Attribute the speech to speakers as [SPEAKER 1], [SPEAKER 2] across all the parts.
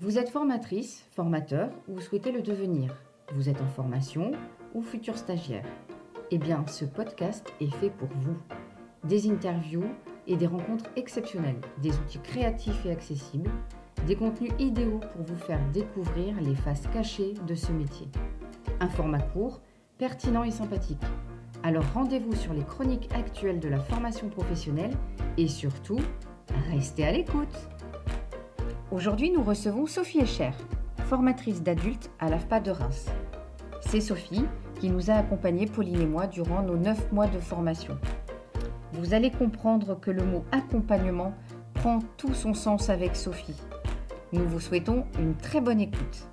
[SPEAKER 1] Vous êtes formatrice, formateur ou souhaitez le devenir. Vous êtes en formation ou futur stagiaire. Eh bien, ce podcast est fait pour vous. Des interviews et des rencontres exceptionnelles, des outils créatifs et accessibles, des contenus idéaux pour vous faire découvrir les faces cachées de ce métier. Un format court, pertinent et sympathique. Alors rendez-vous sur les chroniques actuelles de la formation professionnelle et surtout, restez à l'écoute. Aujourd'hui, nous recevons Sophie Echer, formatrice d'adultes à l'AFPA de Reims. C'est Sophie qui nous a accompagnés, Pauline et moi, durant nos 9 mois de formation. Vous allez comprendre que le mot accompagnement prend tout son sens avec Sophie. Nous vous souhaitons une très bonne écoute.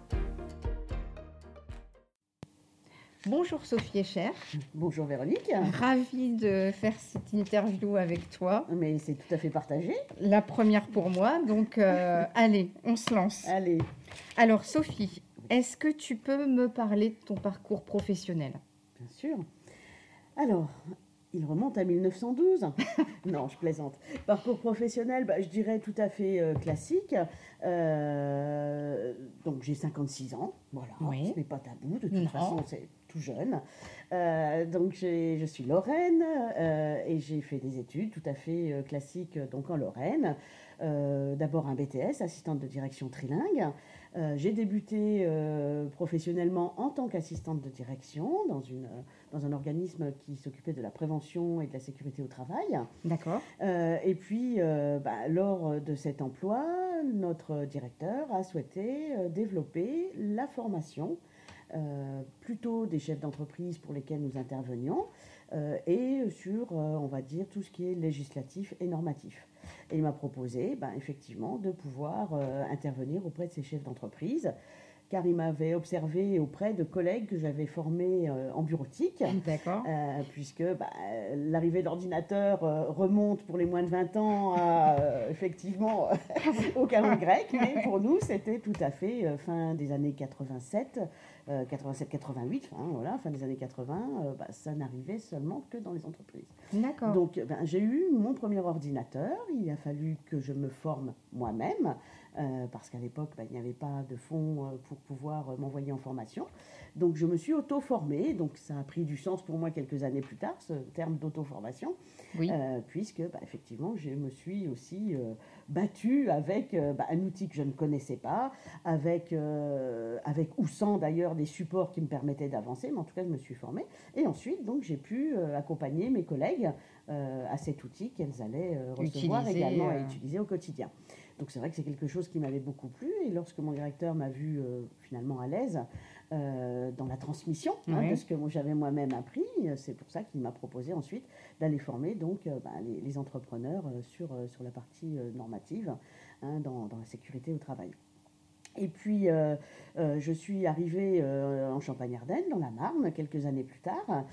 [SPEAKER 1] Bonjour Sophie Echer.
[SPEAKER 2] Bonjour Véronique.
[SPEAKER 1] Ravie de faire cette interview avec toi.
[SPEAKER 2] Mais c'est tout à fait partagé.
[SPEAKER 1] La première pour moi, donc euh, allez, on se lance.
[SPEAKER 2] Allez.
[SPEAKER 1] Alors Sophie, est-ce que tu peux me parler de ton parcours professionnel?
[SPEAKER 2] Bien sûr. Alors, il remonte à 1912. non, je plaisante. Parcours professionnel, bah, je dirais tout à fait euh, classique. Euh, donc j'ai 56 ans, voilà,
[SPEAKER 1] Oui.
[SPEAKER 2] ce n'est pas tabou, de toute
[SPEAKER 1] Non.
[SPEAKER 2] façon c'est tout jeune. Euh, donc je suis Lorraine euh, et j'ai fait des études tout à fait euh, classiques donc en Lorraine. D'abord un BTS, assistante de direction trilingue. J'ai débuté professionnellement en tant qu'assistante de direction dans, une, dans un organisme qui s'occupait de la prévention et de la sécurité au travail.
[SPEAKER 1] D'accord.
[SPEAKER 2] Et puis, bah, lors de cet emploi, notre directeur a souhaité développer la formation, euh, plutôt des chefs d'entreprise pour lesquels nous intervenions, euh, et sur, euh, on va dire, tout ce qui est législatif et normatif. Et il m'a proposé, bah, effectivement, de pouvoir intervenir auprès de ces chefs d'entreprise, car il m'avait observé auprès de collègues que j'avais formés euh, en bureautique.
[SPEAKER 1] D'accord.
[SPEAKER 2] Euh, puisque bah, euh, l'arrivée de l'ordinateur euh, remonte pour les moins de 20 ans à, effectivement au calendrier grec, mais pour nous c'était tout à fait fin des années 87, 87-88, enfin, voilà, fin des années 80, euh, bah, ça n'arrivait seulement que dans les entreprises.
[SPEAKER 1] D'accord.
[SPEAKER 2] Donc ben, j'ai eu mon premier ordinateur, il a fallu que je me forme moi-même, euh, parce qu'à l'époque ben, il n'y avait pas de fonds euh, pour pouvoir euh, m'envoyer en formation. Donc je me suis auto-formée, donc ça a pris du sens pour moi quelques années plus tard, ce terme d'auto-formation,
[SPEAKER 1] Oui.
[SPEAKER 2] euh, puisque bah, effectivement je me suis aussi euh, battue avec bah, un outil que je ne connaissais pas, avec, avec ou sans d'ailleurs des supports qui me permettaient d'avancer, mais en tout cas je me suis formée. Et ensuite donc j'ai pu accompagner mes collègues à cet outil qu'elles allaient recevoir
[SPEAKER 1] Utiliser,
[SPEAKER 2] également et utiliser au quotidien. Donc c'est vrai que c'est quelque chose qui m'avait beaucoup plu et lorsque mon directeur m'a vu euh, finalement à l'aise euh, dans la transmission hein, de ce que j'avais moi-même appris, euh, c'est pour ça qu'il m'a proposé ensuite d'aller former donc euh, ben, les, les entrepreneurs sur, sur la partie normative hein, dans, dans la sécurité au travail. Et puis, euh, euh, je suis arrivée euh, en Champagne-Ardenne, dans la Marne, quelques années plus tard.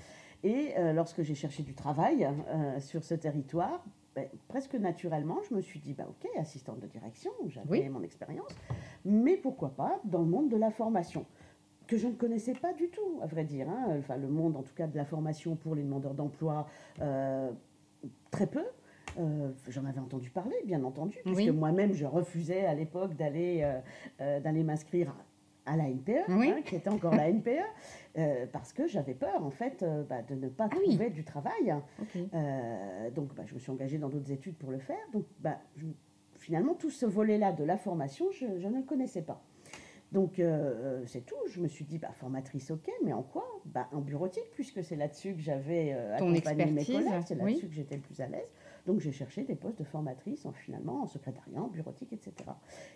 [SPEAKER 2] Et lorsque j'ai cherché du travail sur ce territoire, ben, presque naturellement, je me suis dit, bah, ok, assistante de direction, j'avais
[SPEAKER 1] Oui.
[SPEAKER 2] mon expérience, mais pourquoi pas dans le monde de la formation que je ne connaissais pas du tout, à vrai dire. hein. Enfin, le monde, en tout cas, de la formation pour les demandeurs d'emploi, euh, très peu. Euh, J'en avais entendu parler, bien entendu, puisque
[SPEAKER 1] Oui.
[SPEAKER 2] moi-même, je refusais à l'époque d'aller euh, m'inscrire à la NPE,
[SPEAKER 1] Oui.
[SPEAKER 2] hein, qui était encore la NPE, euh, parce que j'avais peur, en fait, euh, bah, de ne pas
[SPEAKER 1] Ah oui.
[SPEAKER 2] trouver du travail. Euh, donc, bah, je me suis engagée dans d'autres études pour le faire. Donc, bah, je- finalement, tout ce volet-là de la formation, je, je ne le connaissais pas. Donc, c'est tout. Je me suis dit, bah, formatrice, ok, mais en quoi? Bah, En bureautique, puisque c'est là-dessus que j'avais
[SPEAKER 1] Ton
[SPEAKER 2] accompagné mes collègues, c'est
[SPEAKER 1] oui.
[SPEAKER 2] là-dessus que j'étais le plus à l'aise. Donc, j'ai cherché des postes de formatrice, en, finalement, en secrétariat, en bureautique, etc.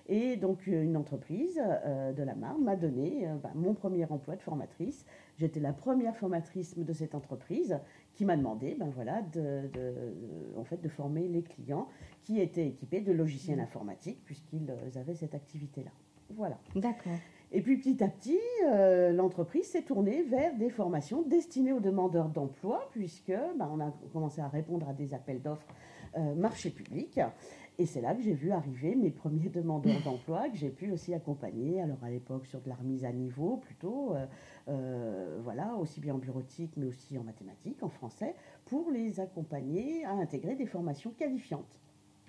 [SPEAKER 2] Et donc, euh, une entreprise euh, de la Marne m'a donné euh, bah, mon premier emploi de formatrice. J'étais la première formatrice de cette entreprise qui m'a demandé ben voilà, de, de- en fait, de former les clients qui étaient équipés de logiciels informatiques, puisqu'ils avaient cette activité-là. Voilà.
[SPEAKER 1] D'accord.
[SPEAKER 2] Et puis petit à petit, euh, l'entreprise s'est tournée vers des formations destinées aux demandeurs d'emploi, puisque ben, on a commencé à répondre à des appels d'offres euh, marché public. Et c'est là que j'ai vu arriver mes premiers demandeurs d'emploi, que j'ai pu aussi accompagner, alors à l'époque sur de la remise à niveau plutôt, euh, voilà, aussi bien en bureautique, mais aussi en mathématiques, en français, pour les accompagner à intégrer des formations qualifiantes.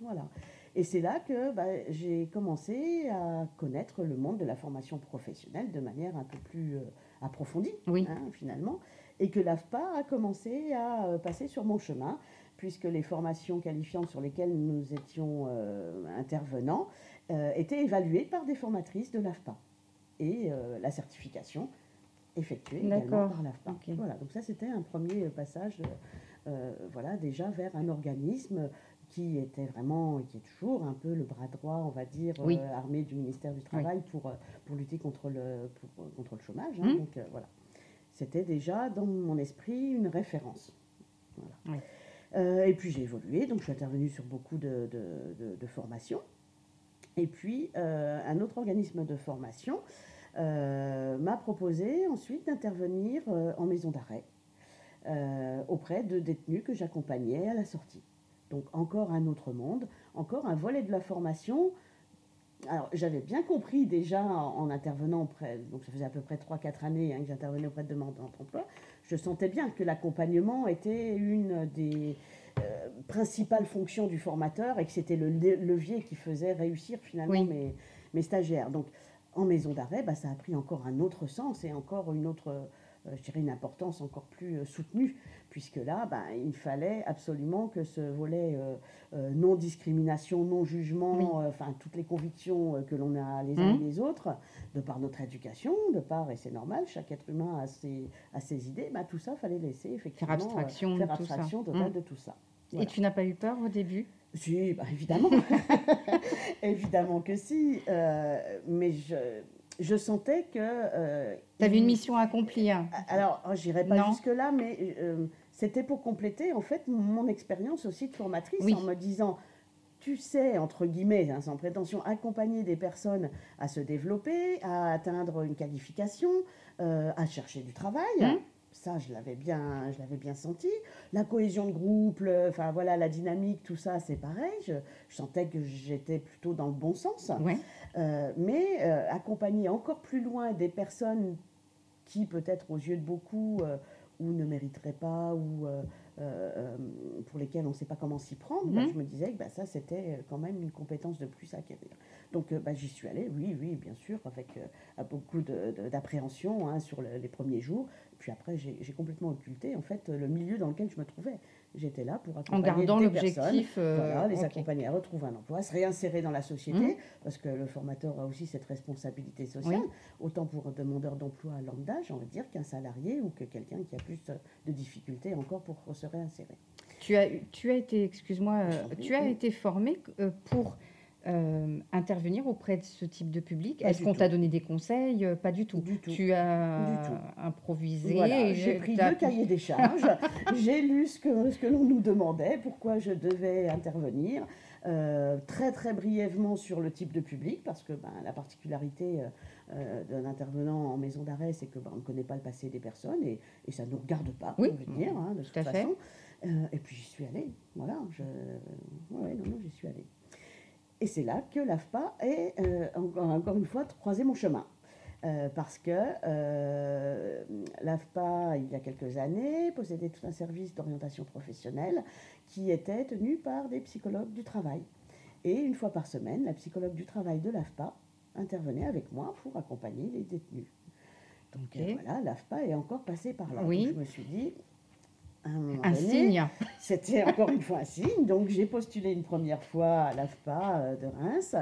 [SPEAKER 2] Voilà. Et c'est là que bah, j'ai commencé à connaître le monde de la formation professionnelle de manière un peu plus euh, approfondie,
[SPEAKER 1] Oui.
[SPEAKER 2] hein, finalement, et que l'AFPA a commencé à euh, passer sur mon chemin, puisque les formations qualifiantes sur lesquelles nous étions euh, intervenants étaient évaluées par des formatrices de l'AFPA. Et la certification effectuée également par l'AFPA. Voilà, donc ça c'était un premier passage, voilà, déjà vers un organisme qui était vraiment, qui est toujours un peu le bras droit, on va dire, euh, armé du ministère du Travail pour, euh, pour lutter contre le, pour- euh, contre le chômage. hein.
[SPEAKER 1] Mhm.
[SPEAKER 2] Donc euh, voilà, c'était déjà dans mon esprit une référence. Voilà.
[SPEAKER 1] Oui.
[SPEAKER 2] Euh, et puis j'ai évolué, donc je suis intervenue sur beaucoup de, de- de- de formations. Et puis un autre organisme de formation m'a proposé ensuite d'intervenir en maison d'arrêt auprès de détenus que j'accompagnais à la sortie. Donc encore un autre monde, encore un volet de la formation. Alors j'avais bien compris déjà en, en intervenant auprès, donc ça faisait à peu près 3-4 années hein, que j'intervenais auprès de demandeurs d'emploi, je sentais bien que l'accompagnement était une des euh, principales fonctions du formateur et que c'était le le- levier qui faisait réussir finalement
[SPEAKER 1] Oui.
[SPEAKER 2] mes, mes stagiaires. Donc en maison d'arrêt, bah, ça a pris encore un autre sens et encore une autre, euh, je dirais, une importance encore plus euh, soutenue, puisque là, bah, il fallait absolument que ce volet euh, euh, non-discrimination, non-jugement, euh, enfin toutes les convictions que l'on a les uns
[SPEAKER 1] Mhm.
[SPEAKER 2] et les autres, de par notre éducation, de par, et c'est normal, chaque être humain a ses, a ses idées, bah, tout ça, fallait laisser effectivement
[SPEAKER 1] abstraction
[SPEAKER 2] faire
[SPEAKER 1] tout
[SPEAKER 2] abstraction totale
[SPEAKER 1] Mhm.
[SPEAKER 2] de tout ça.
[SPEAKER 1] Et tu n'as pas eu peur au début?
[SPEAKER 2] Si, bah, évidemment. évidemment que si. euh, mais je, je sentais que. euh,
[SPEAKER 1] Tu avais
[SPEAKER 2] il-
[SPEAKER 1] une mission à accomplir.
[SPEAKER 2] Alors, oh, j'irai pas jusque-là, mais euh, c'était pour compléter, en fait, mon expérience aussi de formatrice
[SPEAKER 1] Oui.
[SPEAKER 2] en me disant. Tu sais, entre guillemets, hein, sans prétention, accompagner des personnes à se développer, à atteindre une qualification, euh, à chercher du travail.
[SPEAKER 1] Mhm.
[SPEAKER 2] Ça, je l'avais bien, je l'avais bien senti. La cohésion de groupe, le- enfin voilà, la dynamique, tout ça, c'est pareil. Je, je sentais que j'étais plutôt dans le bon sens.
[SPEAKER 1] Ouais.
[SPEAKER 2] Euh, mais euh, accompagner encore plus loin des personnes qui, peut-être aux yeux de beaucoup, euh, ou ne mériteraient pas, ou pour lesquelles on ne sait pas comment s'y prendre, bah,
[SPEAKER 1] Mhm.
[SPEAKER 2] je me disais que bah, ça, c'était quand même une compétence de plus à acquérir. Donc, bah, j'y suis allée, oui, oui, bien sûr, avec beaucoup d'appréhension hein, sur le- les premiers jours. Puis après, j'ai complètement occulté, en fait, le milieu dans lequel je me trouvais. J'étais là pour
[SPEAKER 1] En
[SPEAKER 2] accompagner
[SPEAKER 1] gardant
[SPEAKER 2] des personnes,
[SPEAKER 1] euh,
[SPEAKER 2] voilà, les accompagner à retrouver un emploi, se réinsérer dans la société,
[SPEAKER 1] Mhm.
[SPEAKER 2] parce que le formateur a aussi cette responsabilité sociale,
[SPEAKER 1] Oui.
[SPEAKER 2] autant pour un demandeur d'emploi lambda, j'ai envie de dire, qu'un salarié ou que quelqu'un qui a plus de difficultés encore pour se réinsérer.
[SPEAKER 1] Tu as, tu as été, excuse-moi, euh, tu as été formé euh, pour euh, intervenir auprès de ce type de public. Est-ce qu'on t'a donné des conseils? Euh, Pas du tout.
[SPEAKER 2] Du tout.
[SPEAKER 1] Tu as
[SPEAKER 2] Du tout.
[SPEAKER 1] improvisé.
[SPEAKER 2] Voilà, j'ai pris deux cahiers des charges, j'ai lu ce que, ce que l'on nous demandait, pourquoi je devais intervenir, euh, très très brièvement sur le type de public, parce que ben, la particularité euh, d'un intervenant en maison d'arrêt, c'est que ben, on ne connaît pas le passé des personnes et, et ça ne nous regarde pas,
[SPEAKER 1] Oui,
[SPEAKER 2] on veut dire, hein, de
[SPEAKER 1] tout
[SPEAKER 2] toute façon. Euh, et puis j'y suis allée, voilà, je... ouais, non, non, j'y suis allée. Et c'est là que l'AFPA est, euh, encore, encore une fois, croisé mon chemin. Euh, parce que euh, l'AFPA, il y a quelques années, possédait tout un service d'orientation professionnelle qui était tenu par des psychologues du travail. Et une fois par semaine, la psychologue du travail de l'AFPA intervenait avec moi pour accompagner les détenus. Donc euh, voilà, l'AFPA est encore passé par là.
[SPEAKER 1] Oui.
[SPEAKER 2] Donc, je me suis dit, un moment
[SPEAKER 1] Un
[SPEAKER 2] donné,
[SPEAKER 1] signe.
[SPEAKER 2] c'était encore une fois un signe. Donc j'ai postulé une première fois à l'AFPA euh, de Reims.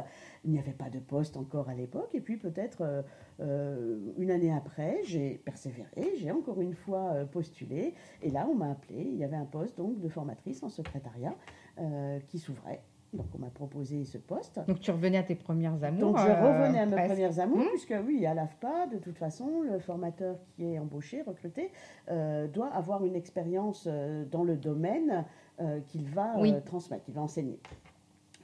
[SPEAKER 2] Il n'y avait pas de poste encore à l'époque. Et puis peut-être euh, euh, une année après, j'ai persévéré. J'ai encore une fois postulé. Et là, on m'a appelé. Il y avait un poste donc de formatrice en secrétariat euh, qui s'ouvrait. Donc on m'a proposé ce poste.
[SPEAKER 1] Donc tu revenais à tes premières amours.
[SPEAKER 2] Donc je
[SPEAKER 1] euh,
[SPEAKER 2] revenais à mes
[SPEAKER 1] presque.
[SPEAKER 2] premières amours,
[SPEAKER 1] Mhm.
[SPEAKER 2] puisque oui, à l'AFPA, de toute façon, le formateur qui est embauché, recruté, euh, doit avoir une expérience euh, dans le domaine euh, qu'il va
[SPEAKER 1] Oui.
[SPEAKER 2] transmettre, qu'il va enseigner.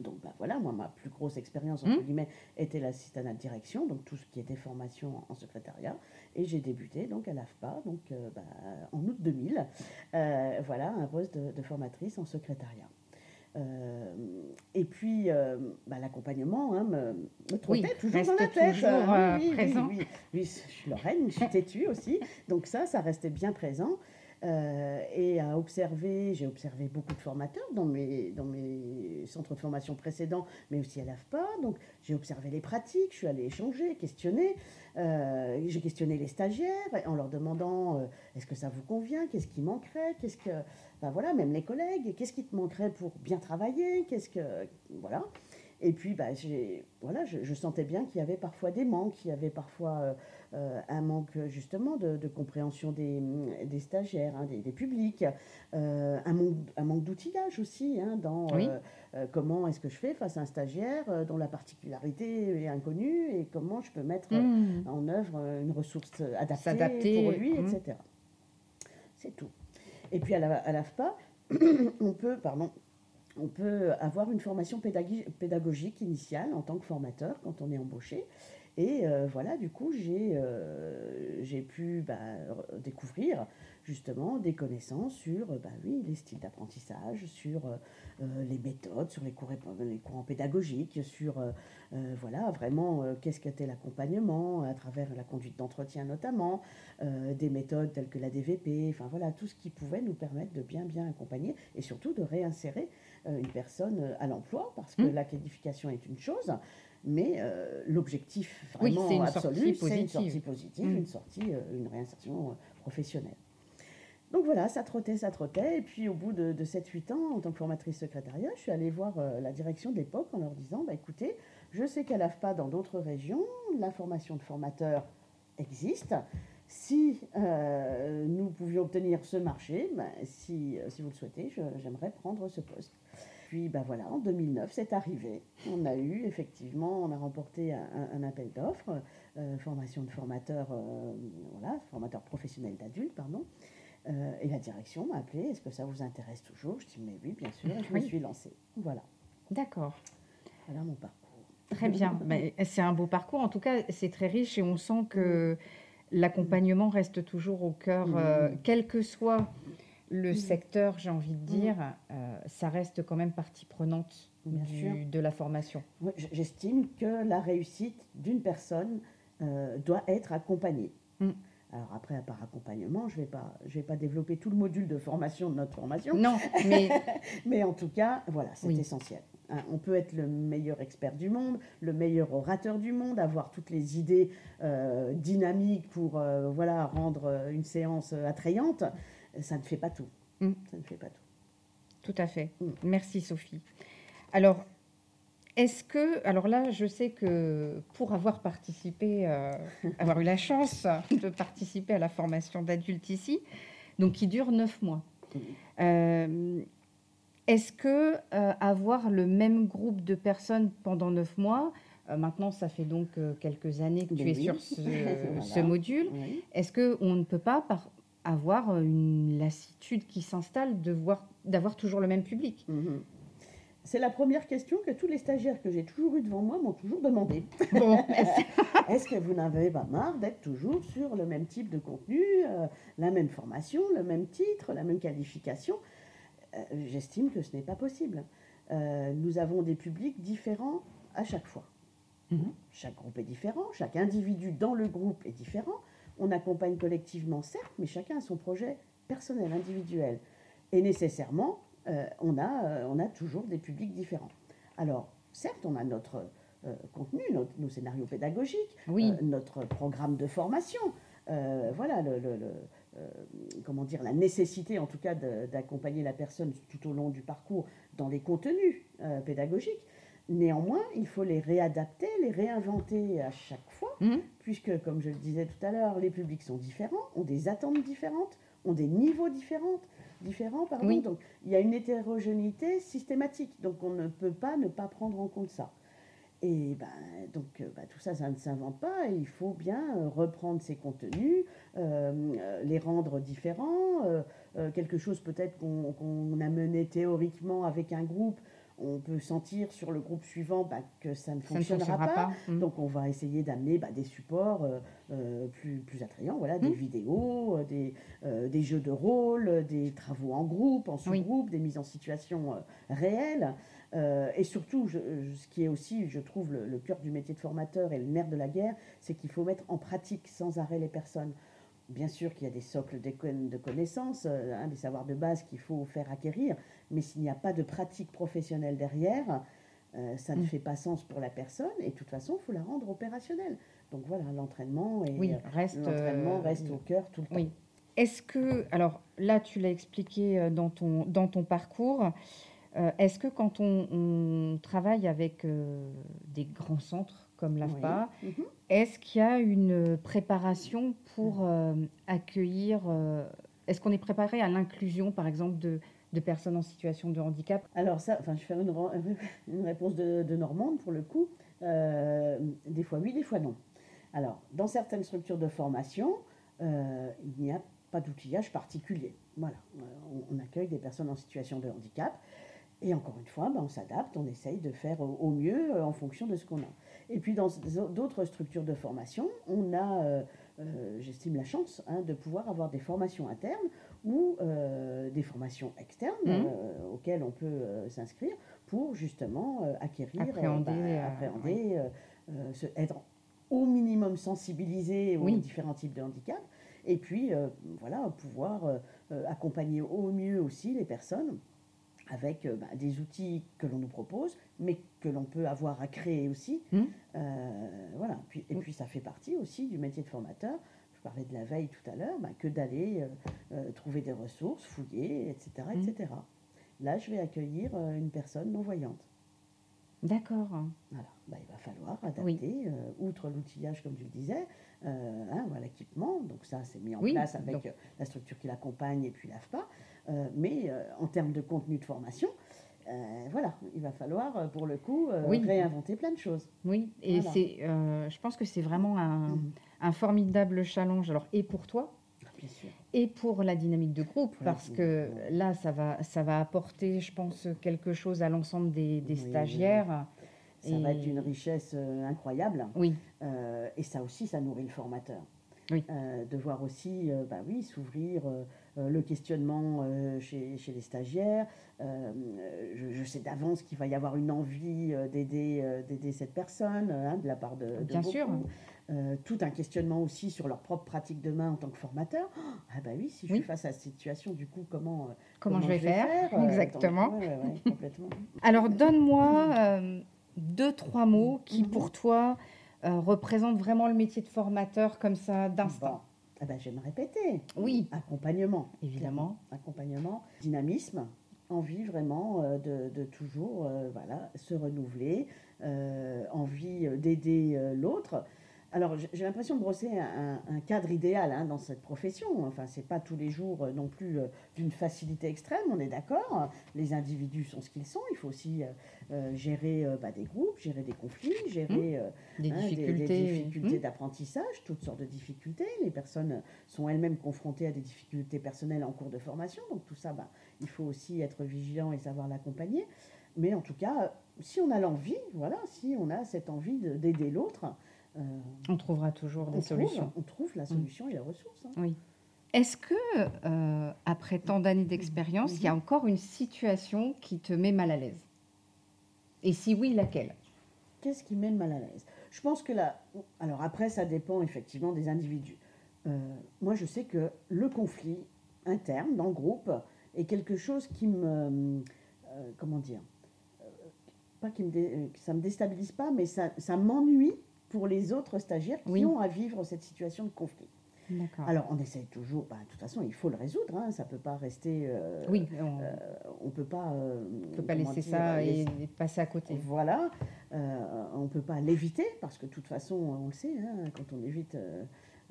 [SPEAKER 2] Donc bah, voilà, moi, ma plus grosse expérience, entre
[SPEAKER 1] Mhm.
[SPEAKER 2] guillemets, était l'assistanat de direction, donc tout ce qui était formation en secrétariat. Et j'ai débuté donc à l'AFPA, donc euh, bah, en août 2000, euh, voilà, un poste de, de formatrice en secrétariat. Euh, et puis, euh, bah, l'accompagnement hein, me, me trottait
[SPEAKER 1] Oui,
[SPEAKER 2] toujours dans la tête.
[SPEAKER 1] toujours, euh,
[SPEAKER 2] oui, oui,
[SPEAKER 1] présent.
[SPEAKER 2] oui. Oui, je suis Lorraine, je suis têtue aussi. Donc ça, ça restait bien présent. Euh, et à observer, j'ai observé beaucoup de formateurs dans mes, centres de formation précédents, mais aussi à l'AFPA. Donc j'ai observé les pratiques, je suis allée échanger, questionner. Euh, j'ai questionné les stagiaires en leur demandant euh, est-ce que ça vous convient, qu'est-ce qui manquerait, qu'est-ce que, ben voilà, même les collègues, qu'est-ce qui te manquerait pour bien travailler, qu'est-ce que, voilà. Et puis, bah, voilà, je, sentais bien qu'il y avait parfois des manques, qu'il y avait parfois euh, euh, un manque justement de, compréhension des, des stagiaires, hein, des, publics, euh, un manque, un manque d'outillage aussi hein, dans comment est-ce que je fais face à un stagiaire dont la particularité est inconnue et comment je peux mettre mmh. en œuvre une ressource adaptée pour lui, etc. Mmh. C'est tout. Et puis à l'AFPA, on peut, pardon, on peut avoir une formation pédagogique initiale en tant que formateur quand on est embauché. Et euh, voilà, du coup, j'ai euh, pu bah, découvrir justement des connaissances sur bah, oui, les styles d'apprentissage, sur euh, les méthodes, sur les, les courants pédagogiques, sur voilà, vraiment qu'est-ce qu'était l'accompagnement à travers la conduite d'entretien notamment, des méthodes telles que la DVP, enfin voilà, tout ce qui pouvait nous permettre de bien bien accompagner et surtout de réinsérer euh, une personne euh, à l'emploi, parce que mmh. la qualification est une chose, mais euh, l'objectif vraiment absolu, c'est une sortie positive, mmh. une sortie, une réinsertion professionnelle. Donc voilà, ça trottait, ça trottait. Et puis au bout de, 7-8 ans, en tant que formatrice secrétariat, je suis allée voir la direction d'époque en leur disant, bah, écoutez, je sais qu'à l'AFPA, dans d'autres régions, la formation de formateurs existe si euh, nous pouvions obtenir ce marché, ben, si, euh, si, vous le souhaitez, j'aimerais prendre ce poste. Puis ben voilà, en 2009, c'est arrivé. On a eu effectivement, on a remporté un, appel d'offres, euh, formation de formateurs, voilà, formateur professionnel d'adultes, pardon. Et la direction m'a appelé, est-ce que ça vous intéresse toujours? Je dis, mais oui, bien sûr, et je me suis lancée. Voilà.
[SPEAKER 1] D'accord.
[SPEAKER 2] Voilà mon parcours.
[SPEAKER 1] Très bien. Ben, c'est un beau parcours. En tout cas, c'est très riche et on sent que l'accompagnement reste toujours au cœur, euh, quel que soit le secteur, j'ai envie de dire, euh, ça reste quand même partie prenante de la formation.
[SPEAKER 2] J'estime que la réussite d'une personne euh, doit être accompagnée. Mm. Alors après, par accompagnement, je ne vais, pas, je vais pas développer tout le module de formation de notre formation.
[SPEAKER 1] Non, mais...
[SPEAKER 2] mais en tout cas, voilà, c'est essentiel. Hein, on peut être le meilleur expert du monde, le meilleur orateur du monde, avoir toutes les idées euh, dynamiques pour euh, voilà, rendre euh, une séance attrayante. Ça ne fait pas tout. Mm. Ça ne fait pas tout.
[SPEAKER 1] Tout à fait. Mm. Merci Sophie. Alors, est-ce que, alors là, je sais que pour avoir participé, avoir eu la chance de participer à la formation d'adultes ici, donc qui dure neuf mois, mm. Est-ce que euh, avoir le même groupe de personnes pendant neuf mois, euh, maintenant ça fait donc euh, quelques années que tu es sur ce, module, est-ce qu'on ne peut pas avoir une lassitude qui s'installe d'avoir toujours le même public?
[SPEAKER 2] Mhm. C'est la première question que tous les stagiaires que j'ai toujours eu devant moi m'ont toujours demandé. Est-ce que vous n'avez pas marre d'être toujours sur le même type de contenu, la même formation, le même titre, la même qualification? Euh, j'estime que ce n'est pas possible. Euh, nous avons des publics différents à chaque fois. Mhm. Chaque groupe est différent, chaque individu dans le groupe est différent. On accompagne collectivement, certes, mais chacun a son projet personnel, individuel. Et nécessairement, euh, on, a, on a toujours des publics différents. Alors, certes, on a notre contenu, nos scénarios pédagogiques, notre programme de formation. voilà, le, euh, comment dire, la nécessité en tout cas d'accompagner la personne tout au long du parcours dans les contenus euh, pédagogiques. Néanmoins, il faut les réadapter, les réinventer à chaque fois, mmh. puisque, comme je le disais tout à l'heure, les publics sont différents, ont des attentes différentes, ont des niveaux différents, différents pardon. Donc, il y a une hétérogénéité systématique. Donc, on ne peut pas ne pas prendre en compte ça. Et ben, donc euh, ben, tout ça, ça ne s'invente pas. il faut bien euh, reprendre ces contenus, euh, les rendre différents. quelque chose peut-être qu'on a mené théoriquement avec un groupe, on peut sentir sur le groupe suivant ben, que ça ne fonctionnera, pas. Mmh. Donc on va essayer d'amener ben, des supports plus, plus attrayants, voilà, des mmh. vidéos, des, des, jeux de rôle, des travaux en groupe, en sous-groupe, des mises en situation réelles. Euh, et surtout, ce qui est aussi, je trouve, le, cœur du métier de formateur et le nerf de la guerre, c'est qu'il faut mettre en pratique sans arrêt les personnes. Bien sûr qu'il y a des socles de connaissances, hein, des savoirs de base qu'il faut faire acquérir, mais s'il n'y a pas de pratique professionnelle derrière, ça ne mm. fait pas sens pour la personne et de toute façon, il faut la rendre opérationnelle. Donc voilà, l'entraînement
[SPEAKER 1] reste,
[SPEAKER 2] reste au cœur tout le temps.
[SPEAKER 1] Est-ce que, alors là, tu l'as expliqué euh, dans ton, dans ton parcours, euh, est-ce que quand on, travaille avec euh, des grands centres comme l'AFPA, mhm. Est-ce qu'il y a une préparation pour accueillir, est-ce qu'on est préparé à l'inclusion, par exemple, de, de, personnes en situation de handicap?
[SPEAKER 2] Alors ça, enfin, je faire une, réponse de, de, Normande pour le coup. des fois oui, des fois non. Alors, dans certaines structures de formation, il n'y a pas d'outillage particulier. Voilà, euh, on, accueille des personnes en situation de handicap. Et encore une fois, ben, on s'adapte, on essaye de faire au, mieux euh, en fonction de ce qu'on a. Et puis dans d'autres structures de formation, on a, euh, j'estime, la chance hein, de pouvoir avoir des formations internes ou des formations externes mmh. auxquelles on peut s'inscrire pour justement acquérir,
[SPEAKER 1] appréhender,
[SPEAKER 2] ben, être au minimum sensibilisé aux différents types de handicap et puis, euh, voilà, pouvoir euh, euh, accompagner au mieux aussi les personnes avec bah, des outils que l'on nous propose, mais que l'on peut avoir à créer aussi. Mmh. voilà. Puis, et mmh. puis, ça fait partie aussi du métier de formateur. Je parlais de la veille tout à l'heure, bah, que d'aller trouver des ressources, fouiller, etc., etc. Mmh. Là, je vais accueillir une personne non-voyante.
[SPEAKER 1] D'accord.
[SPEAKER 2] Voilà. Bah, il va falloir adapter, outre l'outillage, comme tu le disais, euh, hein, l'équipement. Donc ça, c'est mis en place avec euh, la structure qui l'accompagne et puis l'AFPA. Euh, mais en termes de contenu de formation, voilà, il va falloir pour le coup réinventer plein de choses.
[SPEAKER 1] Oui, et c'est, je pense que c'est vraiment un, mm. un, formidable challenge. Alors et pour toi,
[SPEAKER 2] Bien sûr.
[SPEAKER 1] et pour la dynamique de groupe, parce que là, ça va, ça va apporter, je pense, quelque chose à l'ensemble des, des stagiaires.
[SPEAKER 2] Ça va être d'une richesse euh, incroyable.
[SPEAKER 1] Oui.
[SPEAKER 2] Euh, et ça aussi, ça nourrit le formateur.
[SPEAKER 1] Oui.
[SPEAKER 2] Euh, de voir aussi, bah oui, s'ouvrir le questionnement chez, chez, les stagiaires. Je, sais d'avance qu'il va y avoir une envie d'aider d'aider cette personne hein, de la part de, de
[SPEAKER 1] Bien sûr.
[SPEAKER 2] tout un questionnement aussi sur leur propre pratique de main en tant que formateur. ah bah oui, si je suis face à cette situation, du coup, comment,
[SPEAKER 1] comment, je vais, faire, Exactement.
[SPEAKER 2] complètement.
[SPEAKER 1] Alors, donne-moi deux, trois mots qui, mhm. pour toi, euh, représentent vraiment le métier de formateur comme ça, d'instant
[SPEAKER 2] eh ben, Je vais me répéter.
[SPEAKER 1] Oui.
[SPEAKER 2] Accompagnement.
[SPEAKER 1] Évidemment.
[SPEAKER 2] Accompagnement, dynamisme, envie vraiment euh, de, toujours euh, voilà, se renouveler, envie d'aider l'autre. Alors, j'ai l'impression de brosser un, cadre idéal hein, dans cette profession. Enfin, c'est pas tous les jours euh, non plus euh, d'une facilité extrême, on est d'accord. Les individus sont ce qu'ils sont. Il faut aussi euh, gérer bah, des groupes, gérer des conflits, gérer
[SPEAKER 1] mmh. des, hein,
[SPEAKER 2] difficultés, mmh. d'apprentissage, toutes sortes de difficultés. Les personnes sont elles-mêmes confrontées à des difficultés personnelles en cours de formation. Donc, tout ça, bah, il faut aussi être vigilant et savoir l'accompagner. Mais en tout cas, si on a l'envie, voilà, si on a cette envie d'aider l'autre,
[SPEAKER 1] euh, on trouvera toujours des solutions.
[SPEAKER 2] on trouve la solution et la ressource. Hein.
[SPEAKER 1] Oui. Est-ce que, euh, après tant d'années d'expérience, il y a encore une situation qui te met mal à l'aise? Et si oui, laquelle?
[SPEAKER 2] Qu'est-ce qui met mal à l'aise? Je pense que là, alors après, ça dépend effectivement des individus. Euh, moi, je sais que le conflit interne dans le groupe est quelque chose qui me, comment dire, pas qui me, ça me déstabilise pas, mais ça, ça m'ennuie pour les autres stagiaires qui ont à vivre cette situation de conflit. Alors, on essaye toujours, bah, de toute façon, il faut le résoudre, hein, ça ne peut pas rester. Euh,
[SPEAKER 1] oui,
[SPEAKER 2] on ne peut pas.
[SPEAKER 1] Euh, peut pas laisser ça et, passer à côté.
[SPEAKER 2] Voilà, euh, on ne peut pas l'éviter, parce que de toute façon, on le sait, hein, quand on évite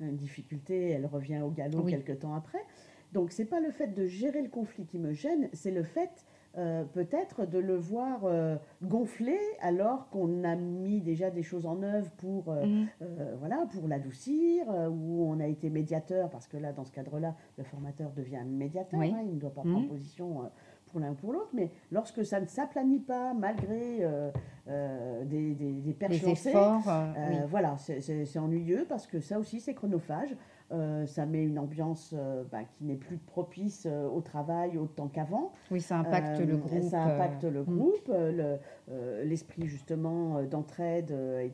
[SPEAKER 2] une difficulté, elle revient au galop quelques temps après. Donc, ce n'est pas le fait de gérer le conflit qui me gêne, c'est le fait euh, peut-être de le voir euh, gonfler alors qu'on a mis déjà des choses en œuvre pour, euh, mm. voilà, pour l'adoucir, ou on a été médiateur, parce que là, dans ce cadre-là, le formateur devient médiateur, hein, il ne doit pas prendre mm. position pour l'un ou pour l'autre, mais lorsque ça ne s'aplanit pas, malgré des, des, des perches voilà, c'est ennuyeux, parce que ça aussi, c'est chronophage. Euh, ça met une ambiance euh, bah, qui n'est plus propice euh, au travail autant qu'avant.
[SPEAKER 1] Oui, ça impacte le groupe.
[SPEAKER 2] Ça impacte le mm. groupe. L'esprit justement d'entraide et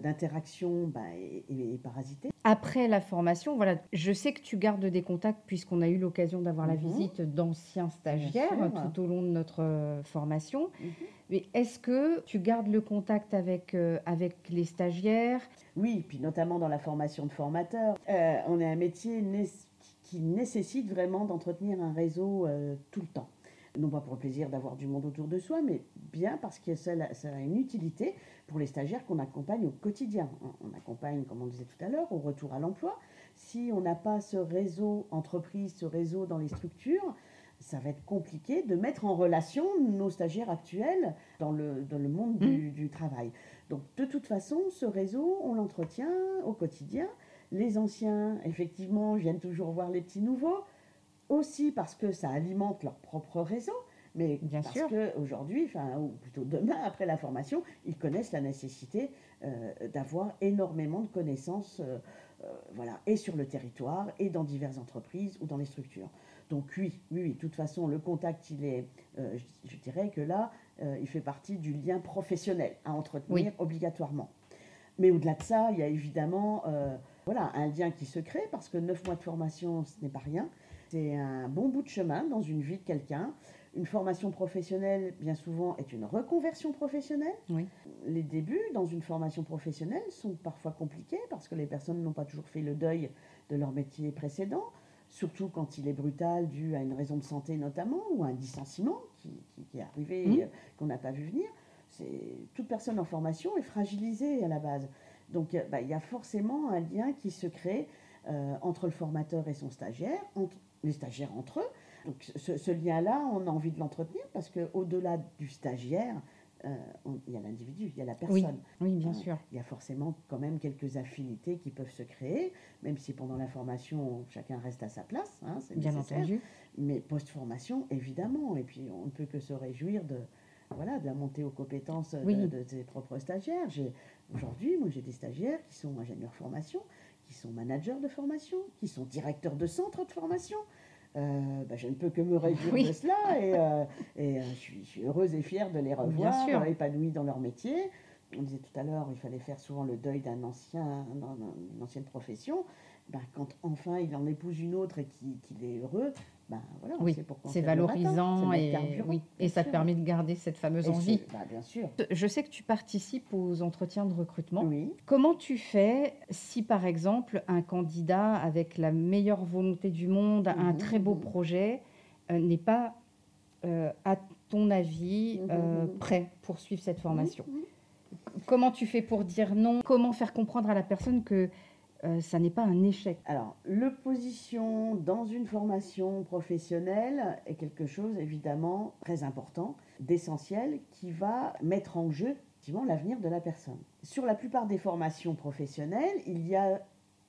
[SPEAKER 2] d'interaction bah, est, parasité.
[SPEAKER 1] après la formation, voilà, je sais que tu gardes des contacts puisqu'on a eu l'occasion d'avoir la
[SPEAKER 2] Mhm.
[SPEAKER 1] visite d'anciens stagiaires tout au long de notre formation.
[SPEAKER 2] Mhm.
[SPEAKER 1] Mais est-ce que tu gardes le contact avec, euh, avec les stagiaires?
[SPEAKER 2] Oui, puis notamment dans la formation de formateurs. Euh, on est un métier qui nécessite vraiment d'entretenir un réseau euh, tout le temps. Non pas pour le plaisir d'avoir du monde autour de soi, mais bien parce que ça, ça a une utilité pour les stagiaires qu'on accompagne au quotidien. On accompagne, comme on disait tout à l'heure, au retour à l'emploi. Si on n'a pas ce réseau entreprise, ce réseau dans les structures, ça va être compliqué de mettre en relation nos stagiaires actuels dans le, dans le monde du, du travail. Donc de toute façon, ce réseau, on l'entretient au quotidien. Les anciens, effectivement, viennent toujours voir les petits nouveaux, aussi parce que ça alimente leur propre réseau, mais
[SPEAKER 1] Bien
[SPEAKER 2] parce qu'aujourd'hui, enfin, ou plutôt demain, après la formation, ils connaissent la nécessité euh, d'avoir énormément de connaissances, euh, euh, voilà, et sur le territoire, et dans diverses entreprises ou dans les structures. Donc oui, oui, oui, de toute façon, le contact, il est, euh, je, je dirais que là, euh, il fait partie du lien professionnel à entretenir
[SPEAKER 1] Oui.
[SPEAKER 2] obligatoirement. Mais au-delà de ça, il y a évidemment euh, voilà, un lien qui se crée parce que neuf mois de formation, ce n'est pas rien. C'est un bon bout de chemin dans une vie de quelqu'un. Une formation professionnelle, bien souvent, est une reconversion professionnelle.
[SPEAKER 1] Oui.
[SPEAKER 2] Les débuts dans une formation professionnelle sont parfois compliqués parce que les personnes n'ont pas toujours fait le deuil de leur métier précédent, surtout quand il est brutal dû à une raison de santé notamment ou à un licenciement qui, qui- qui est arrivé
[SPEAKER 1] Mhm.
[SPEAKER 2] euh, qu'on n'a pas vu venir. C'est toute personne en formation est fragilisée à la base. Donc euh, bah, il y a forcément un lien qui se crée euh, entre le formateur et son stagiaire, entre les stagiaires entre eux. Donc ce, ce lien-là, on a envie de l'entretenir parce qu'au-delà du stagiaire, il y a l'individu, il y a la personne.
[SPEAKER 1] Oui, oui, bien
[SPEAKER 2] Ouais.
[SPEAKER 1] sûr.
[SPEAKER 2] Il y a forcément quand même quelques affinités qui peuvent se créer, même si pendant la formation, chacun reste à sa place, hein, c'est
[SPEAKER 1] Bien
[SPEAKER 2] nécessaire.
[SPEAKER 1] entendu.
[SPEAKER 2] Mais post-formation, évidemment. Et puis, on ne peut que se réjouir de, voilà, de la montée aux compétences de-
[SPEAKER 1] Oui.
[SPEAKER 2] de, ses propres stagiaires. J'ai- Aujourd'hui, moi, j'ai des stagiaires qui sont ingénieurs formation, qui sont managers de formation, qui sont directeurs de centres de formation. Euh, bah, je ne peux que me réjouir
[SPEAKER 1] Oui.
[SPEAKER 2] de cela et, euh, et, euh, je, suis, je suis heureuse et fière de les revoir,
[SPEAKER 1] sûr.
[SPEAKER 2] euh, épanouis dans leur métier. On disait tout à l'heure, il fallait faire souvent le deuil d'un ancien, d'un- d'un- d'une ancienne profession. Ben, quand enfin il en épouse une autre et qu'il qu'il est heureux, ben, voilà, on
[SPEAKER 1] Oui, c'est
[SPEAKER 2] matin.
[SPEAKER 1] valorisant et, oui, ça te permet de garder cette fameuse
[SPEAKER 2] Et
[SPEAKER 1] envie.
[SPEAKER 2] ben, bien sûr.
[SPEAKER 1] Je sais que tu participes aux entretiens de recrutement.
[SPEAKER 2] Oui.
[SPEAKER 1] Comment tu fais si, par exemple, un candidat avec la meilleure volonté du monde, un
[SPEAKER 2] Mhm,
[SPEAKER 1] très beau
[SPEAKER 2] mhm.
[SPEAKER 1] projet, euh, n'est pas, euh, à ton avis,
[SPEAKER 2] Mhm,
[SPEAKER 1] euh, prêt pour suivre cette formation. Comment tu fais pour dire non? Comment faire comprendre à la personne que euh, ça n'est pas un échec
[SPEAKER 2] Alors, l'opposition dans une formation professionnelle est quelque chose évidemment très important, d'essentiel, qui va mettre en jeu effectivement l'avenir de la personne. Sur la plupart des formations professionnelles, il y a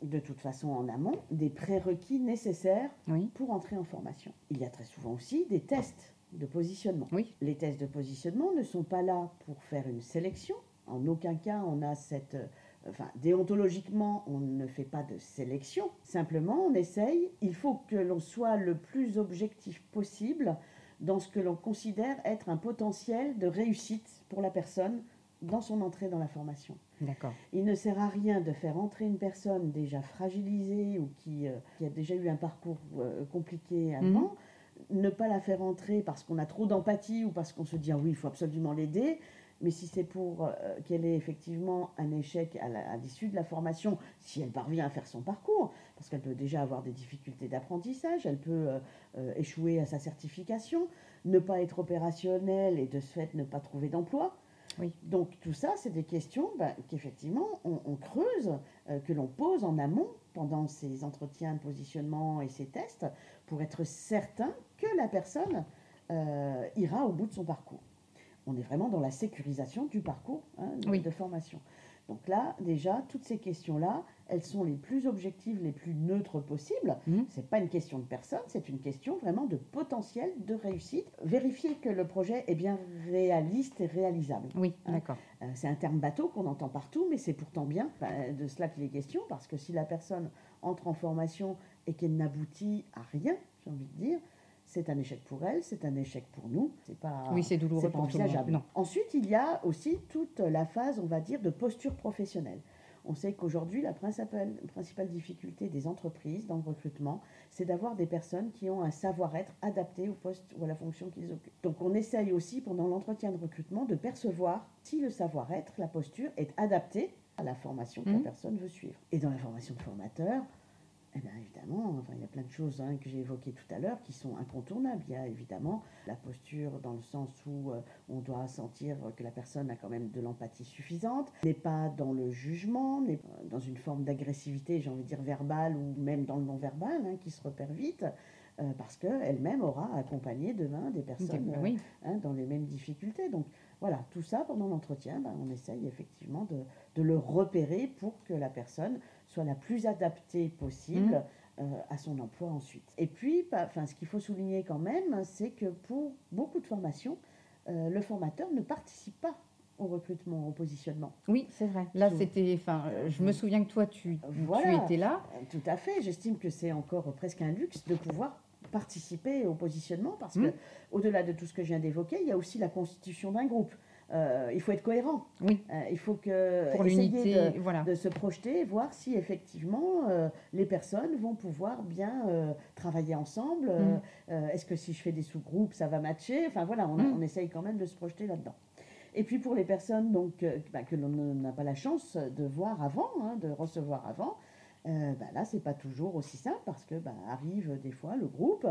[SPEAKER 2] de toute façon en amont des prérequis nécessaires
[SPEAKER 1] Oui,
[SPEAKER 2] pour entrer en formation. Il y a très souvent aussi des tests de positionnement.
[SPEAKER 1] oui,
[SPEAKER 2] Les tests de positionnement ne sont pas là pour faire une sélection. En aucun cas, on a cette... Enfin, déontologiquement, on ne fait pas de sélection. Simplement, on essaye. Il faut que l'on soit le plus objectif possible dans ce que l'on considère être un potentiel de réussite pour la personne dans son entrée dans la formation.
[SPEAKER 1] d'accord.
[SPEAKER 2] Il ne sert à rien de faire entrer une personne déjà fragilisée ou qui, euh, qui a déjà eu un parcours euh, compliqué avant, ne pas la faire entrer parce qu'on a trop d'empathie ou parce qu'on se dit ah oui, il faut absolument l'aider. Mais si c'est pour euh, qu'elle ait effectivement un échec à l'issue de la formation, si elle parvient à faire son parcours, parce qu'elle peut déjà avoir des difficultés d'apprentissage, elle peut euh, euh, échouer à sa certification, ne pas être opérationnelle et de ce fait ne pas trouver d'emploi,
[SPEAKER 1] Oui.
[SPEAKER 2] donc tout ça, c'est des questions ben, qu'effectivement on, on creuse, que l'on pose en amont pendant ces entretiens de positionnement et ces tests pour être certain que la personne ira au bout de son parcours. On est vraiment dans la sécurisation du parcours hein, de,
[SPEAKER 1] Oui.
[SPEAKER 2] de formation. Donc là, déjà, toutes ces questions-là, elles sont les plus objectives, les plus neutres possibles.
[SPEAKER 1] Mhm.
[SPEAKER 2] C'est pas une question de personne, c'est une question vraiment de potentiel de réussite. Vérifier que le projet est bien réaliste et réalisable.
[SPEAKER 1] Oui,
[SPEAKER 2] Hein.
[SPEAKER 1] d'accord.
[SPEAKER 2] Euh, c'est un terme bateau qu'on entend partout, mais c'est pourtant bien enfin, de cela qu'il est question, parce que si la personne entre en formation et qu'elle n'aboutit à rien, j'ai envie de dire, c'est un échec pour elle, c'est un échec pour nous. C'est pas,
[SPEAKER 1] oui, c'est douloureux
[SPEAKER 2] c'est pas
[SPEAKER 1] pour tout le monde.
[SPEAKER 2] envisageable.
[SPEAKER 1] Non.
[SPEAKER 2] Ensuite, il y a aussi toute la phase, on va dire, de posture professionnelle. On sait qu'aujourd'hui, la principale, principale difficulté des entreprises dans le recrutement, c'est d'avoir des personnes qui ont un savoir-être adapté au poste ou à la fonction qu'ils occupent. Donc on essaye aussi pendant l'entretien de recrutement de percevoir si le savoir-être, la posture est adaptée à la formation que la
[SPEAKER 1] Mhm.
[SPEAKER 2] personne veut suivre. Et dans la formation de formateur, eh bien évidemment, enfin, il y a plein de choses hein, que j'ai évoquées tout à l'heure qui sont incontournables. Il y a évidemment la posture dans le sens où euh, on doit sentir que la personne a quand même de l'empathie suffisante, n'est pas dans le jugement, n'est pas dans une forme d'agressivité, j'ai envie de dire verbale ou même dans le non-verbal, hein, qui se repère vite, euh, parce qu'elle-même aura accompagné demain des personnes euh,
[SPEAKER 1] oui.
[SPEAKER 2] hein, dans les mêmes difficultés. Donc voilà, tout ça pendant l'entretien, ben, on essaye effectivement de, de le repérer pour que la personne soit la plus adaptée possible euh, à son emploi ensuite. Et puis, enfin, ce qu'il faut souligner quand même, c'est que pour beaucoup de formations, euh, le formateur ne participe pas au recrutement, au positionnement.
[SPEAKER 1] Oui, c'est vrai. Là, c'était. Enfin, euh, je me souviens que toi, tu,
[SPEAKER 2] Voilà.
[SPEAKER 1] tu étais là.
[SPEAKER 2] Tout à fait, j'estime que c'est encore presque un luxe de pouvoir participer au positionnement parce
[SPEAKER 1] Mm.
[SPEAKER 2] que au-delà de tout ce que je viens d'évoquer, il y a aussi la constitution d'un groupe. Euh, il faut être cohérent.
[SPEAKER 1] Oui.
[SPEAKER 2] Euh, il faut que
[SPEAKER 1] Pour
[SPEAKER 2] essayer
[SPEAKER 1] l'unité,
[SPEAKER 2] de-
[SPEAKER 1] voilà.
[SPEAKER 2] de se projeter et voir si effectivement euh, les personnes vont pouvoir bien travailler ensemble.
[SPEAKER 1] Mm.
[SPEAKER 2] Est-ce que si je fais des sous-groupes, ça va matcher? Enfin voilà, on,
[SPEAKER 1] Mm.
[SPEAKER 2] on essaye quand même de se projeter là-dedans. Et puis pour les personnes donc, bah, que l'on n'a pas la chance de voir avant, hein, de recevoir avant, euh, bah, là, c'est pas toujours aussi simple parce que bah, arrive des fois le groupe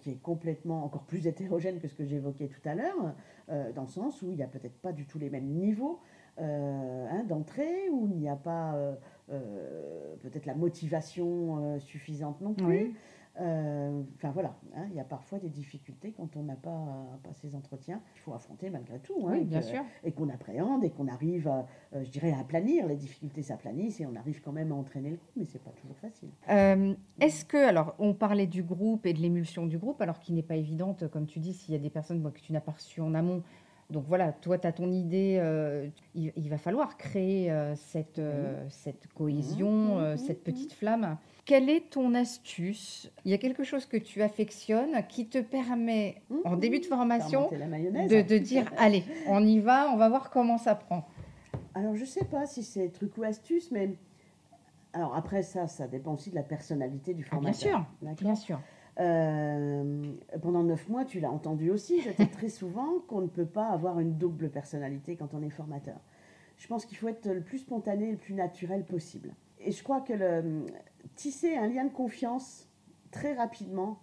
[SPEAKER 2] qui est complètement encore plus hétérogène que ce que j'évoquais tout à l'heure, euh, dans le sens où il n'y a peut-être pas du tout les mêmes niveaux euh, hein, d'entrée, où il n'y a pas euh, euh, peut-être la motivation euh, suffisante non plus.
[SPEAKER 1] Oui.
[SPEAKER 2] Euh, Enfin voilà, hein, il y a parfois des difficultés quand on n'a pas, pas ces entretiens. Il faut affronter malgré tout. hein,
[SPEAKER 1] Oui,
[SPEAKER 2] et
[SPEAKER 1] bien
[SPEAKER 2] que-
[SPEAKER 1] sûr.
[SPEAKER 2] et qu'on appréhende et qu'on arrive, à, euh, je dirais, à aplanir. Les difficultés s'aplanissent et on arrive quand même à entraîner le groupe, mais c'est pas toujours facile.
[SPEAKER 1] Euh, Est-ce que, alors, on parlait du groupe et de l'émulsion du groupe, alors qui n'est pas évidente, comme tu dis, s'il y a des personnes moi, que tu n'as pas reçues en amont. Donc voilà, toi, tu as ton idée, euh, il, il va falloir créer euh, cette, euh, cette cohésion,
[SPEAKER 2] Mhm, mhm,
[SPEAKER 1] cette
[SPEAKER 2] mhm.
[SPEAKER 1] petite flamme. Quelle est ton astuce? Il y a quelque chose que tu affectionnes qui te permet, en début de formation, de, de dire, allez, on y va, on va voir comment ça prend.
[SPEAKER 2] Alors, je sais pas si c'est truc ou astuce, mais. Alors, après, ça, ça dépend aussi de la personnalité du
[SPEAKER 1] Ah, bien
[SPEAKER 2] formateur.
[SPEAKER 1] sûr,
[SPEAKER 2] D'accord?
[SPEAKER 1] bien sûr.
[SPEAKER 2] Euh, pendant neuf mois, tu l'as entendu aussi, dis très souvent qu'on ne peut pas avoir une double personnalité quand on est formateur. Je pense qu'il faut être le plus spontané, le plus naturel possible. Et je crois que le, tisser un lien de confiance très rapidement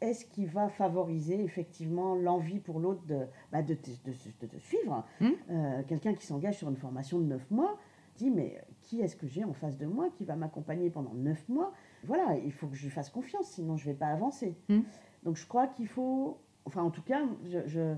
[SPEAKER 2] est ce qui va favoriser effectivement l'envie pour l'autre de, bah, de, de de suivre.
[SPEAKER 1] Hmm.
[SPEAKER 2] Euh, Quelqu'un qui s'engage sur une formation de neuf mois dit mais qui est-ce que j'ai en face de moi qui va m'accompagner pendant neuf mois? Voilà, il faut que je lui fasse confiance, sinon je ne vais pas avancer.
[SPEAKER 1] Hmm.
[SPEAKER 2] Donc je crois qu'il faut, enfin en tout cas, je, je-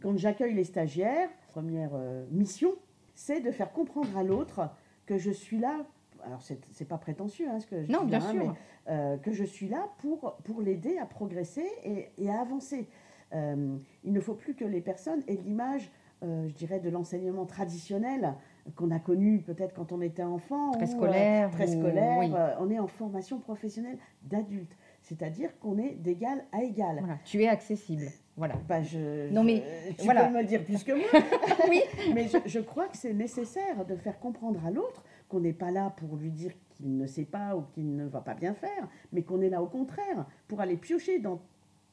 [SPEAKER 2] quand j'accueille les stagiaires, première euh, mission, c'est de faire comprendre à l'autre que je suis là. Alors c'est pas prétentieux hein, ce que je
[SPEAKER 1] Non,
[SPEAKER 2] dis
[SPEAKER 1] bien
[SPEAKER 2] hein,
[SPEAKER 1] sûr.
[SPEAKER 2] mais, euh, que je suis là pour, pour l'aider à progresser et, et à avancer. Euh, il ne faut plus que les personnes aient l'image, euh, je dirais, de l'enseignement traditionnel qu'on a connu peut-être quand on était enfant. ou, euh,
[SPEAKER 1] Préscolaire. ou-
[SPEAKER 2] préscolaire,
[SPEAKER 1] oui.
[SPEAKER 2] euh, on est en formation professionnelle d'adulte. C'est-à-dire qu'on est d'égal à égal.
[SPEAKER 1] Voilà, tu es accessible. Voilà.
[SPEAKER 2] Bah, je,
[SPEAKER 1] Non, mais
[SPEAKER 2] tu
[SPEAKER 1] voilà.
[SPEAKER 2] peux me le dire plus que moi.
[SPEAKER 1] Oui.
[SPEAKER 2] mais je, je crois que c'est nécessaire de faire comprendre à l'autre qu'on n'est pas là pour lui dire qu'il ne sait pas ou qu'il ne va pas bien faire, mais qu'on est là au contraire pour aller piocher dans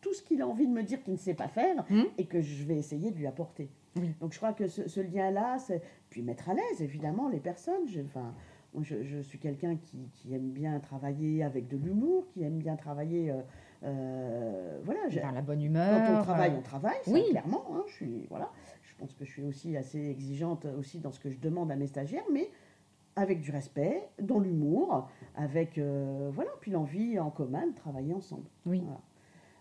[SPEAKER 2] tout ce qu'il a envie de me dire qu'il ne sait pas faire
[SPEAKER 1] Mhm.
[SPEAKER 2] et que je vais essayer de lui apporter.
[SPEAKER 1] Oui.
[SPEAKER 2] Donc je crois que ce, ce lien-là, c'est puis mettre à l'aise évidemment les personnes. Je, enfin, je, je suis quelqu'un qui, qui aime bien travailler avec de l'humour, qui aime bien travailler, euh, euh, voilà.
[SPEAKER 1] Dans la bonne humeur.
[SPEAKER 2] quand on travaille,
[SPEAKER 1] euh,
[SPEAKER 2] on travaille, ça,
[SPEAKER 1] oui.
[SPEAKER 2] clairement. hein, je, suis, voilà, je pense que je suis aussi assez exigeante aussi dans ce que je demande à mes stagiaires, mais avec du respect, dans l'humour, avec euh, voilà, puis l'envie en commun de travailler ensemble.
[SPEAKER 1] Oui.
[SPEAKER 2] Voilà.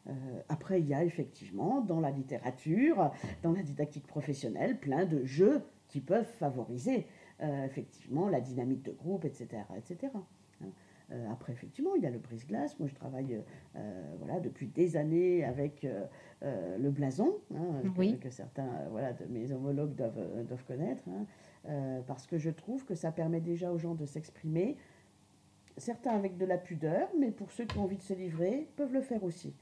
[SPEAKER 2] Euh, après, il y a effectivement dans la littérature, dans la didactique professionnelle, plein de jeux qui peuvent favoriser euh, effectivement la dynamique de groupe, etc. etc. hein. Euh, après, effectivement, il y a le brise-glace. Moi, je travaille voilà, depuis des années avec le blason, hein, que-
[SPEAKER 1] Oui.
[SPEAKER 2] que, certains voilà, de mes homologues doivent, doivent connaître, hein, parce que je trouve que ça permet déjà aux gens de s'exprimer, certains avec de la pudeur, mais pour ceux qui ont envie de se livrer, peuvent le faire aussi.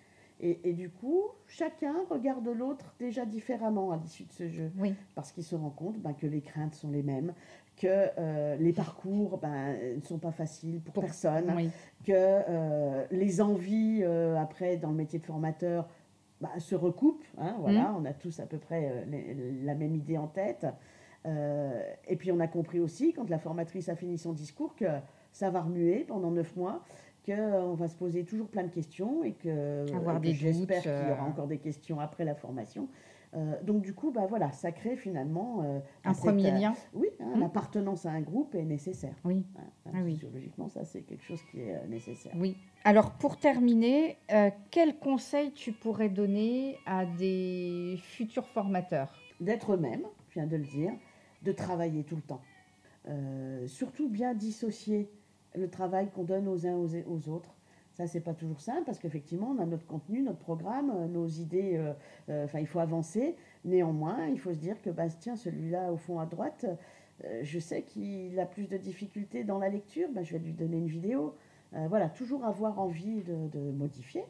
[SPEAKER 2] Et, et du coup, chacun regarde l'autre déjà différemment à l'issue de ce jeu
[SPEAKER 1] Oui.
[SPEAKER 2] parce qu'il se rend compte ben, que les craintes sont les mêmes, que euh, les parcours ben, ne sont pas faciles pour,
[SPEAKER 1] Pour-
[SPEAKER 2] personne,
[SPEAKER 1] Oui.
[SPEAKER 2] que euh, les envies euh, après dans le métier de formateur bah, se recoupent. hein, voilà, on a tous à peu près les- la même idée en tête. Et puis on a compris aussi, quand la formatrice a fini son discours, que ça va remuer pendant neuf mois, qu'on va se poser toujours plein de questions et que, et que j'espère qu'il y aura
[SPEAKER 1] euh.
[SPEAKER 2] encore des questions après la formation. Euh, donc du coup, bah, voilà, ça crée finalement euh,
[SPEAKER 1] Un
[SPEAKER 2] cette,
[SPEAKER 1] premier
[SPEAKER 2] euh,
[SPEAKER 1] lien.
[SPEAKER 2] Oui, hein,
[SPEAKER 1] Hmm.
[SPEAKER 2] l'appartenance à un groupe est nécessaire.
[SPEAKER 1] Oui.
[SPEAKER 2] Hein, hein,
[SPEAKER 1] Ah oui.
[SPEAKER 2] Sociologiquement, ça c'est quelque chose qui est euh, nécessaire.
[SPEAKER 1] Oui. Alors pour terminer, euh, quel conseil tu pourrais donner à des futurs formateurs?
[SPEAKER 2] D'être eux-mêmes, je viens de le dire, de travailler tout le temps. Euh, surtout bien dissocier le travail qu'on donne aux uns aux, aux autres. Ça, c'est pas toujours simple parce qu'effectivement, on a notre contenu, notre programme, euh, nos idées. euh, euh, Enfin, il faut avancer. Néanmoins, il faut se dire que, bah, tiens, celui-là au fond à droite, euh, je sais qu'il a plus de difficultés dans la lecture, bah, je vais lui donner une vidéo. Voilà, toujours avoir envie de, de modifier.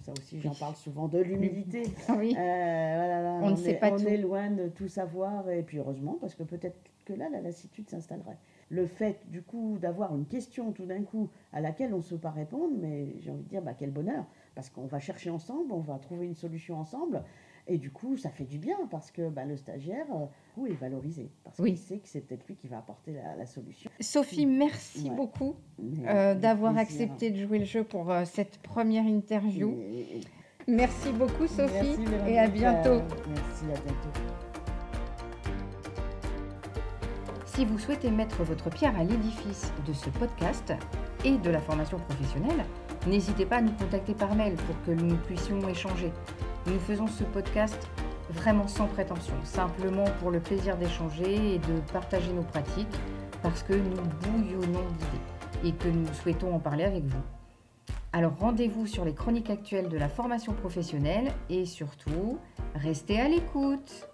[SPEAKER 2] Ça aussi, j'en parle souvent de l'humilité.
[SPEAKER 1] Ah Oui.
[SPEAKER 2] Voilà, là,
[SPEAKER 1] On ne sait pas
[SPEAKER 2] on
[SPEAKER 1] tout.
[SPEAKER 2] est loin de tout savoir, et puis heureusement, parce que peut-être que là, la lassitude s'installerait. Le fait, du coup, d'avoir une question tout d'un coup à laquelle on ne sait pas répondre, mais j'ai envie de dire, bah, quel bonheur, parce qu'on va chercher ensemble, on va trouver une solution ensemble, et du coup, ça fait du bien, parce que bah, le stagiaire, euh, est valorisé, parce
[SPEAKER 1] Oui.
[SPEAKER 2] qu'il sait que c'est peut-être lui qui va apporter la, la solution.
[SPEAKER 1] Sophie, merci
[SPEAKER 2] Ouais.
[SPEAKER 1] beaucoup euh, d'avoir accepté de jouer le jeu pour euh, cette première interview.
[SPEAKER 2] Et-
[SPEAKER 1] Merci beaucoup Sophie
[SPEAKER 2] Merci,
[SPEAKER 1] et à bientôt.
[SPEAKER 2] Merci, à bientôt.
[SPEAKER 1] Si vous souhaitez mettre votre pierre à l'édifice de ce podcast et de la formation professionnelle, n'hésitez pas à nous contacter par mail pour que nous puissions échanger. Nous faisons ce podcast vraiment sans prétention, simplement pour le plaisir d'échanger et de partager nos pratiques, parce que nous bouillonnons d'idées et que nous souhaitons en parler avec vous. Alors rendez-vous sur les chroniques actuelles de la formation professionnelle et surtout, restez à l'écoute.